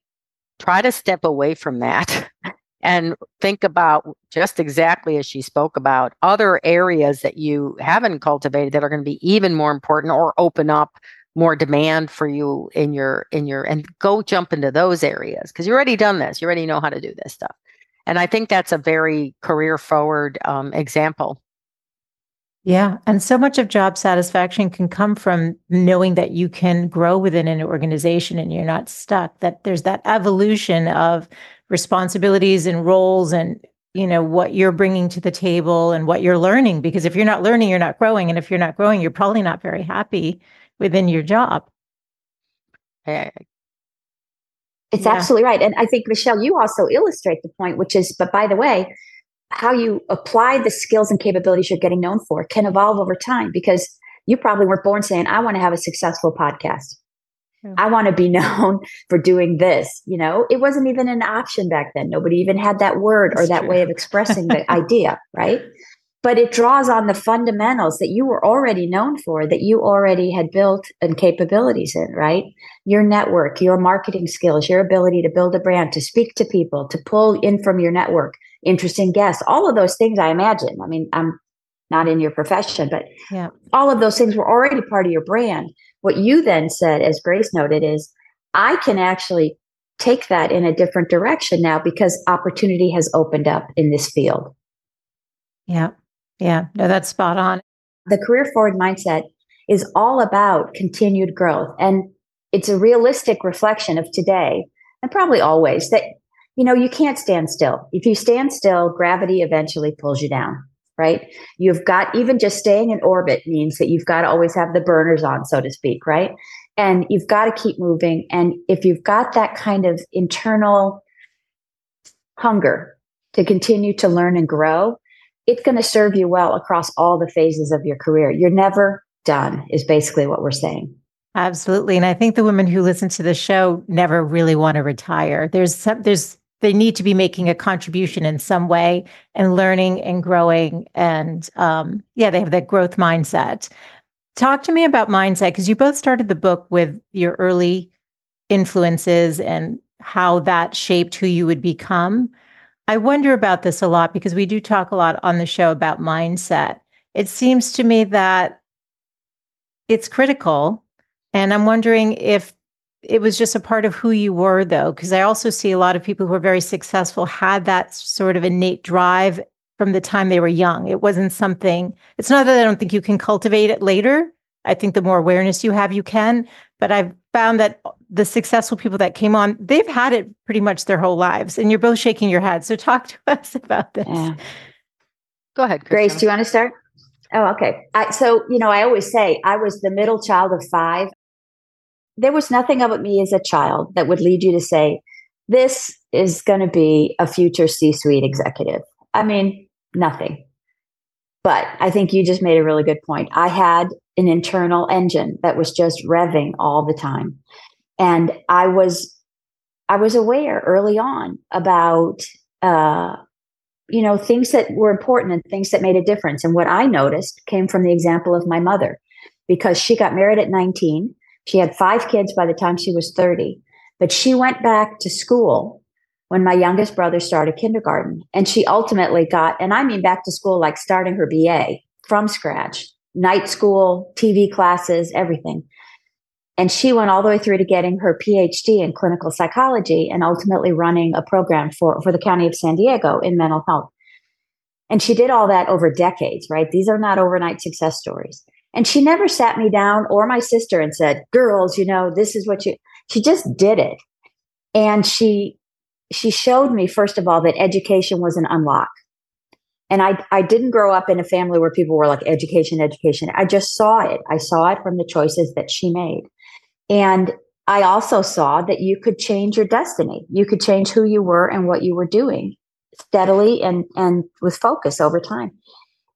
try to step away from that and think about just exactly as she spoke about other areas that you haven't cultivated that are going to be even more important or open up more demand for you in your in your and go jump into those areas because you already done this you already know how to do this stuff and i think that's a very career forward um, example yeah. And so much of job satisfaction can come from knowing that you can grow within an organization and you're not stuck, that there's that evolution of responsibilities and roles and you know what you're bringing to the table and what you're learning because if you're not learning you're not growing and if you're not growing you're probably not very happy within your job uh, it's yeah. absolutely right and i think michele you also illustrate the point which is but by the way how you apply the skills and capabilities you're getting known for can evolve over time because you probably weren't born saying i want to have a successful podcast I want to be known for doing this. You know, it wasn't even an option back then. Nobody even had that word That's or that true. way of expressing the idea, right? But it draws on the fundamentals that you were already known for, that you already had built and capabilities in, right? Your network, your marketing skills, your ability to build a brand, to speak to people, to pull in from your network, interesting guests, all of those things I imagine. I mean, I'm not in your profession, but yeah. all of those things were already part of your brand. What you then said, as Grace noted, is I can actually take that in a different direction now because opportunity has opened up in this field. Yeah. Yeah. No, that's spot on. The career forward mindset is all about continued growth. And it's a realistic reflection of today and probably always that, you know, you can't stand still. If you stand still, gravity eventually pulls you down right? You've got even just staying in orbit means that you've got to always have the burners on, so to speak, right? And you've got to keep moving. And if you've got that kind of internal hunger to continue to learn and grow, it's going to serve you well across all the phases of your career. You're never done, is basically what we're saying. Absolutely. And I think the women who listen to the show never really want to retire. There's some, there's, they need to be making a contribution in some way and learning and growing. And um, yeah, they have that growth mindset. Talk to me about mindset because you both started the book with your early influences and how that shaped who you would become. I wonder about this a lot because we do talk a lot on the show about mindset. It seems to me that it's critical. And I'm wondering if it was just a part of who you were, though, because I also see a lot of people who are very successful had that sort of innate drive from the time they were young. It wasn't something, it's not that I don't think you can cultivate it later. I think the more awareness you have, you can. But I've found that the successful people that came on, they've had it pretty much their whole lives. And you're both shaking your head. So talk to us about this. Yeah. Go ahead, Grace. Do you want to start? Oh, okay. I, so, you know, I always say I was the middle child of five. There was nothing about me as a child that would lead you to say, this is going to be a future C suite executive. I mean, nothing. But I think you just made a really good point. I had an internal engine that was just revving all the time. And I was I was aware early on about uh, you know things that were important and things that made a difference. And what I noticed came from the example of my mother, because she got married at 19. She had five kids by the time she was 30, but she went back to school when my youngest brother started kindergarten. And she ultimately got, and I mean back to school, like starting her BA from scratch, night school, TV classes, everything. And she went all the way through to getting her PhD in clinical psychology and ultimately running a program for, for the county of San Diego in mental health. And she did all that over decades, right? These are not overnight success stories. And she never sat me down or my sister and said, girls, you know, this is what you, she just did it. And she she showed me first of all that education was an unlock and I, I didn't grow up in a family where people were like education education i just saw it i saw it from the choices that she made and i also saw that you could change your destiny you could change who you were and what you were doing steadily and and with focus over time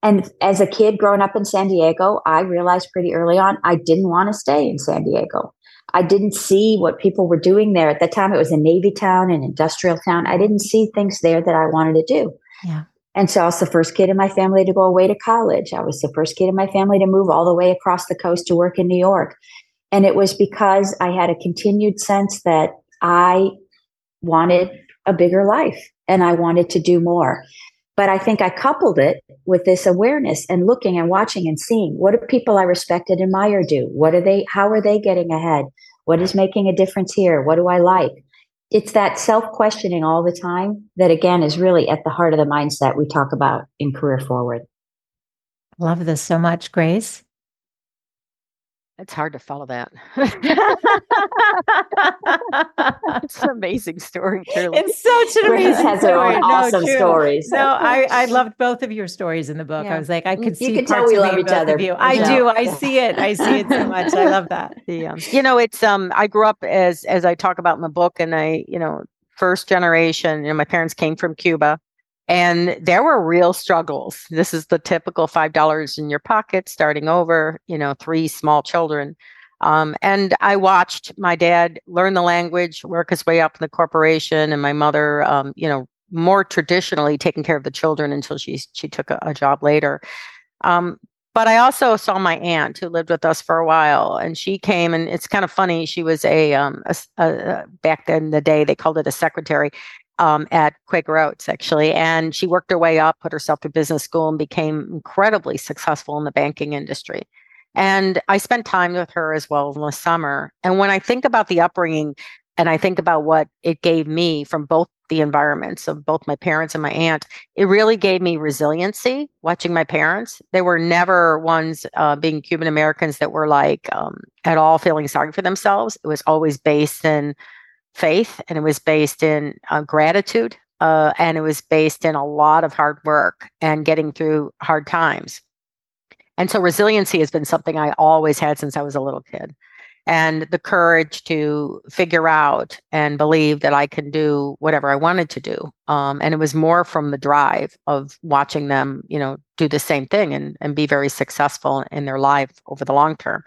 and as a kid growing up in san diego i realized pretty early on i didn't want to stay in san diego I didn't see what people were doing there. At the time, it was a Navy town, an industrial town. I didn't see things there that I wanted to do. Yeah. And so I was the first kid in my family to go away to college. I was the first kid in my family to move all the way across the coast to work in New York. And it was because I had a continued sense that I wanted a bigger life and I wanted to do more. But I think I coupled it with this awareness and looking and watching and seeing what do people I respect and admire do? What are they, how are they getting ahead? What is making a difference here? What do I like? It's that self questioning all the time that, again, is really at the heart of the mindset we talk about in Career Forward. Love this so much, Grace. It's hard to follow that. it's an amazing story. Truly. It's such an Grace amazing has story. her own no, awesome true. stories. No, I, I loved both of your stories in the book. Yeah. I was like, I could You see can tell we love each other. you. I Yeah. do. I see it. I see it so much. I love that. Yeah. You know, it's um I grew up as as I talk about in the book and I, you know, first generation, you know, my parents came from Cuba and there were real struggles. This is the typical $5 in your pocket starting over, you know, three small children. Um, and I watched my dad learn the language, work his way up in the corporation, and my mother, um, you know, more traditionally taking care of the children until she she took a, a job later. Um, but I also saw my aunt who lived with us for a while, and she came, and it's kind of funny. She was a, um, a, a back then in the day they called it a secretary um, at Quaker Oats, actually, and she worked her way up, put herself through business school, and became incredibly successful in the banking industry. And I spent time with her as well in the summer. And when I think about the upbringing and I think about what it gave me from both the environments of both my parents and my aunt, it really gave me resiliency watching my parents. They were never ones uh, being Cuban Americans that were like um, at all feeling sorry for themselves. It was always based in faith and it was based in uh, gratitude. Uh, and it was based in a lot of hard work and getting through hard times. And so resiliency has been something I always had since I was a little kid. And the courage to figure out and believe that I can do whatever I wanted to do. Um, and it was more from the drive of watching them, you know, do the same thing and, and be very successful in their life over the long term.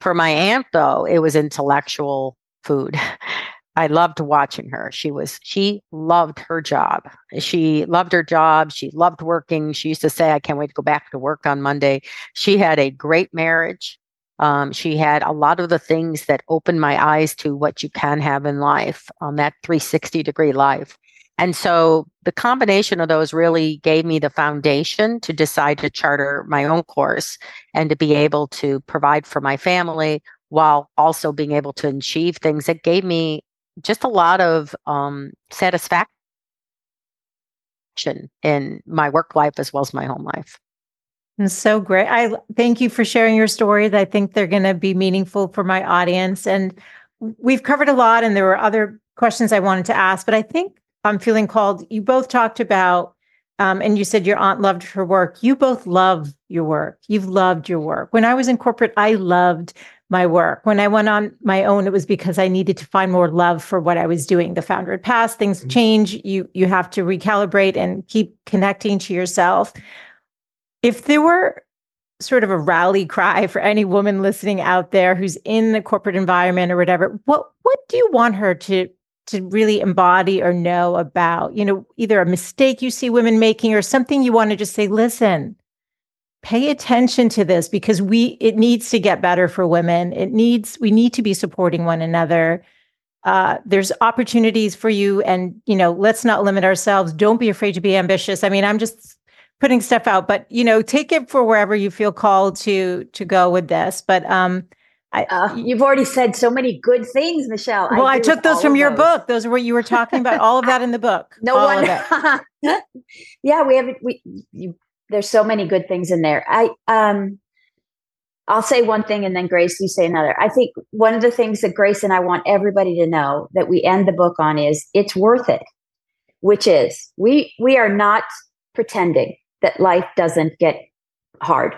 For my aunt, though, it was intellectual food. I loved watching her. She was, she loved her job. She loved her job. She loved working. She used to say, I can't wait to go back to work on Monday. She had a great marriage. Um, she had a lot of the things that opened my eyes to what you can have in life on um, that 360 degree life. And so the combination of those really gave me the foundation to decide to charter my own course and to be able to provide for my family while also being able to achieve things that gave me just a lot of um, satisfaction in my work life as well as my home life. And so great. I thank you for sharing your stories. I think they're going to be meaningful for my audience. And we've covered a lot, and there were other questions I wanted to ask, but I think I'm feeling called. You both talked about, um, and you said your aunt loved her work. You both love your work. You've loved your work. When I was in corporate, I loved my work. When I went on my own, it was because I needed to find more love for what I was doing. The founder had passed, things mm-hmm. change. You you have to recalibrate and keep connecting to yourself. If there were sort of a rally cry for any woman listening out there who's in the corporate environment or whatever, what what do you want her to to really embody or know about, you know, either a mistake you see women making or something you want to just say, listen, pay attention to this because we it needs to get better for women. It needs we need to be supporting one another. Uh, there's opportunities for you and you know let's not limit ourselves don't be afraid to be ambitious i mean i'm just putting stuff out but you know take it for wherever you feel called to to go with this but um I, uh, you've already said so many good things, Michele. Well, I, I took those from your those. book. Those are what you were talking about. all of that in the book. No one. yeah, we have it, we. You, there's so many good things in there. I um, I'll say one thing and then Grace, you say another. I think one of the things that Grace and I want everybody to know that we end the book on is it's worth it. Which is we we are not pretending that life doesn't get hard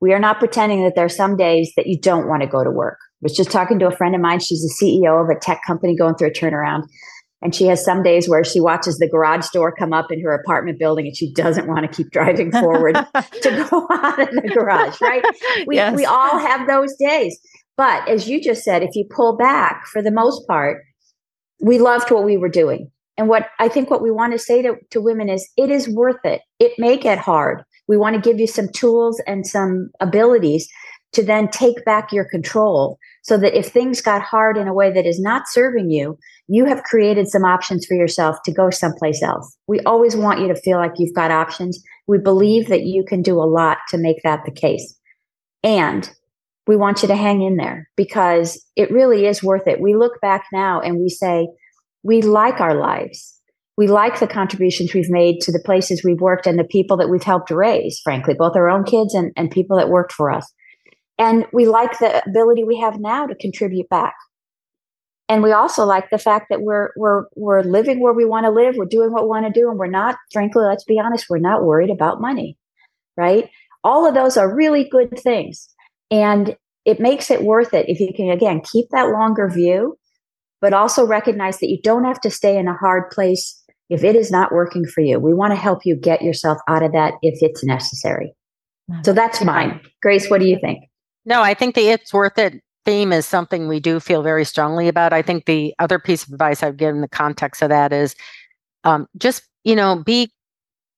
we are not pretending that there are some days that you don't want to go to work. I was just talking to a friend of mine. She's a CEO of a tech company going through a turnaround. And she has some days where she watches the garage door come up in her apartment building and she doesn't want to keep driving forward to go out in the garage, right? We, yes. we all have those days. But as you just said, if you pull back for the most part, we loved what we were doing. And what I think what we want to say to, to women is it is worth it. It may get hard. We want to give you some tools and some abilities to then take back your control so that if things got hard in a way that is not serving you, you have created some options for yourself to go someplace else. We always want you to feel like you've got options. We believe that you can do a lot to make that the case. And we want you to hang in there because it really is worth it. We look back now and we say, we like our lives we like the contributions we've made to the places we've worked and the people that we've helped raise, frankly, both our own kids and, and people that worked for us. And we like the ability we have now to contribute back. And we also like the fact that we're we're we're living where we want to live, we're doing what we want to do, and we're not, frankly, let's be honest, we're not worried about money. Right? All of those are really good things. And it makes it worth it if you can again keep that longer view, but also recognize that you don't have to stay in a hard place if it is not working for you, we want to help you get yourself out of that if it's necessary. So that's mine. Grace, what do you think? No, I think the it's worth it theme is something we do feel very strongly about. I think the other piece of advice I've given the context of that is um, just, you know, be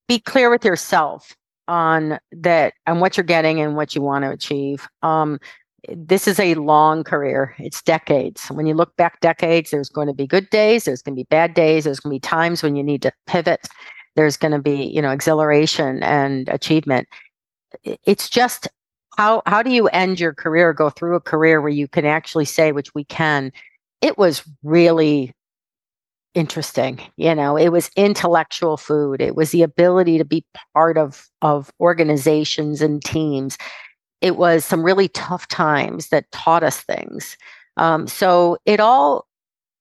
be clear with yourself on that and what you're getting and what you want to achieve. Um, this is a long career. It's decades. When you look back decades, there's going to be good days, there's going to be bad days, there's going to be times when you need to pivot. There's going to be, you know, exhilaration and achievement. It's just how how do you end your career, go through a career where you can actually say, which we can, it was really interesting you know it was intellectual food it was the ability to be part of of organizations and teams it was some really tough times that taught us things. Um, so it all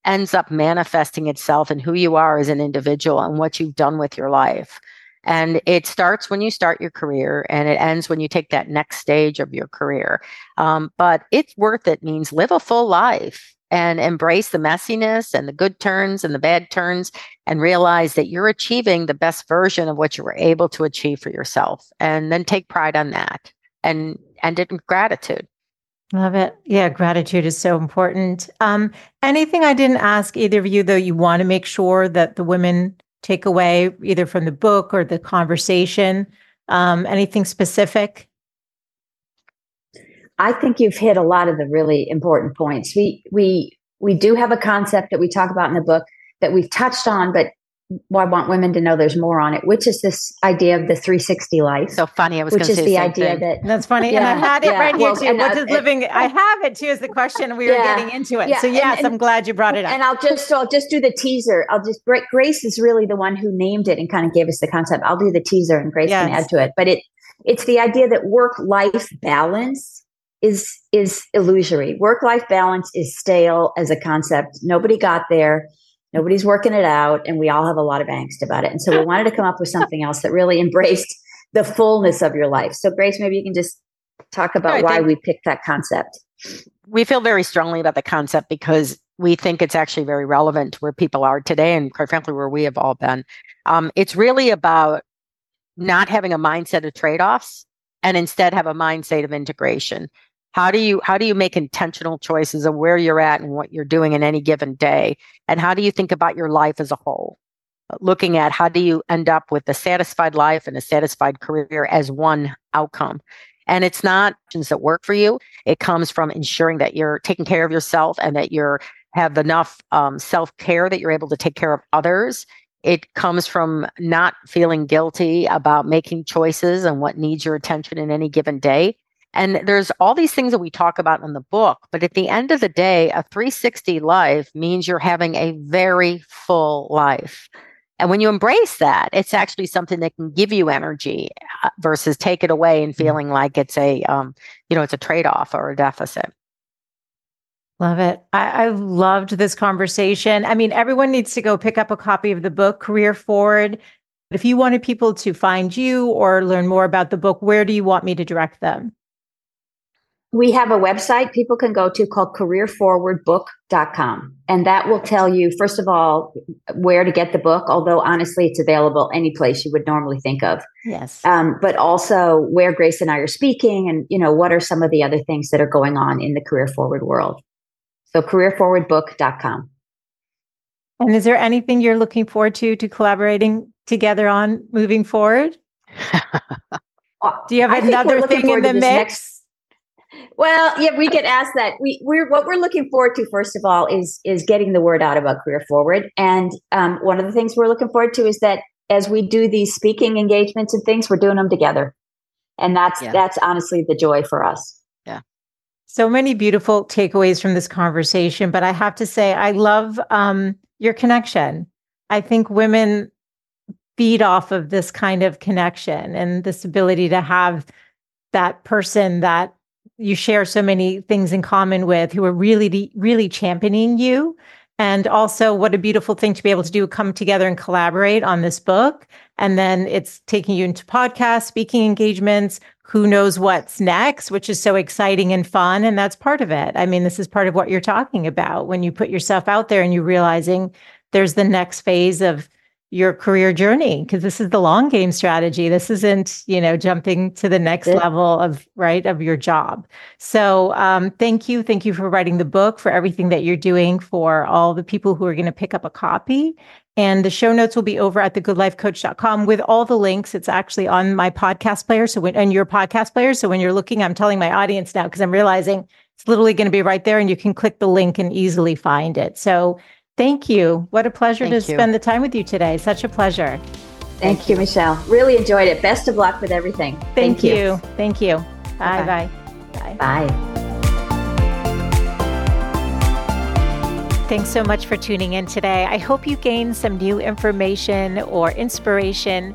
ends up manifesting itself in who you are as an individual and what you've done with your life. And it starts when you start your career and it ends when you take that next stage of your career. Um, but it's worth it means live a full life and embrace the messiness and the good turns and the bad turns and realize that you're achieving the best version of what you were able to achieve for yourself. And then take pride on that and and in gratitude. Love it. Yeah, gratitude is so important. Um, anything I didn't ask either of you, though, you want to make sure that the women take away either from the book or the conversation? Um, anything specific? I think you've hit a lot of the really important points. We we we do have a concept that we talk about in the book that we've touched on, but I want women to know there's more on it, which is this idea of the 360 life. So funny. I was which is the, the idea thing. that that's funny. Yeah, and I had it yeah, right well, here too. What does living? I have it too. Is the question we yeah, were getting into it. so yes, and, and, I'm glad you brought it up. And I'll just so I'll just do the teaser. I'll just Grace is really the one who named it and kind of gave us the concept. I'll do the teaser and Grace yes. can add to it. But it it's the idea that work life balance is is illusory. Work life balance is stale as a concept. Nobody got there nobody's working it out and we all have a lot of angst about it. And so we wanted to come up with something else that really embraced the fullness of your life. So grace maybe you can just talk about why we picked that concept. We feel very strongly about the concept because we think it's actually very relevant to where people are today and quite frankly where we have all been. Um, it's really about not having a mindset of trade-offs and instead have a mindset of integration how do you how do you make intentional choices of where you're at and what you're doing in any given day? And how do you think about your life as a whole? Looking at how do you end up with a satisfied life and a satisfied career as one outcome? And it's not things that work for you. It comes from ensuring that you're taking care of yourself and that you're have enough um, self-care that you're able to take care of others. It comes from not feeling guilty about making choices and what needs your attention in any given day and there's all these things that we talk about in the book, but at the end of the day, a 360 life means you're having a very full life. And when you embrace that, it's actually something that can give you energy uh, versus take it away and mm-hmm. feeling like it's a, um, you know, it's a trade off or a deficit. Love it. I, I loved this conversation. I mean, everyone needs to go pick up a copy of the book, Career Forward. If you wanted people to find you or learn more about the book, where do you want me to direct them? We have a website people can go to called careerforwardbook.com and that will tell you first of all where to get the book although honestly it's available any place you would normally think of. Yes. Um, but also where grace and i are speaking and you know what are some of the other things that are going on in the career forward world. So careerforwardbook.com and is there anything you're looking forward to to collaborating together on moving forward? Do you have another thing in the mix? next- well, yeah, we get asked that. We we're what we're looking forward to first of all is is getting the word out about Career Forward, and um, one of the things we're looking forward to is that as we do these speaking engagements and things, we're doing them together, and that's yeah. that's honestly the joy for us. Yeah. So many beautiful takeaways from this conversation, but I have to say, I love um, your connection. I think women feed off of this kind of connection and this ability to have that person that you share so many things in common with who are really really championing you. And also what a beautiful thing to be able to do come together and collaborate on this book. And then it's taking you into podcasts speaking engagements who knows what's next which is so exciting and fun. And that's part of it. I mean this is part of what you're talking about when you put yourself out there and you're realizing there's the next phase of your career journey because this is the long game strategy this isn't you know jumping to the next level of right of your job so um, thank you thank you for writing the book for everything that you're doing for all the people who are going to pick up a copy and the show notes will be over at thegoodlifecoach.com with all the links. It's actually on my podcast player. So when, and your podcast player. So when you're looking, I'm telling my audience now, because I'm realizing it's literally going to be right there and you can click the link and easily find it. So Thank you. What a pleasure Thank to you. spend the time with you today. Such a pleasure. Thank, Thank you, Michele. Really enjoyed it. Best of luck with everything. Thank, Thank you. you. Thank you. Bye bye. Bye. Bye. Thanks so much for tuning in today. I hope you gained some new information or inspiration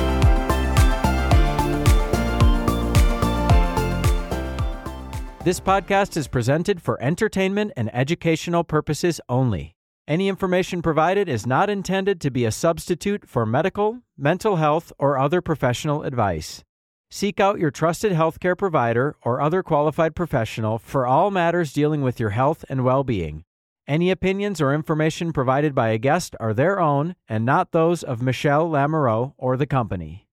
This podcast is presented for entertainment and educational purposes only. Any information provided is not intended to be a substitute for medical, mental health, or other professional advice. Seek out your trusted healthcare provider or other qualified professional for all matters dealing with your health and well being. Any opinions or information provided by a guest are their own and not those of Michele Lamoureux or the company.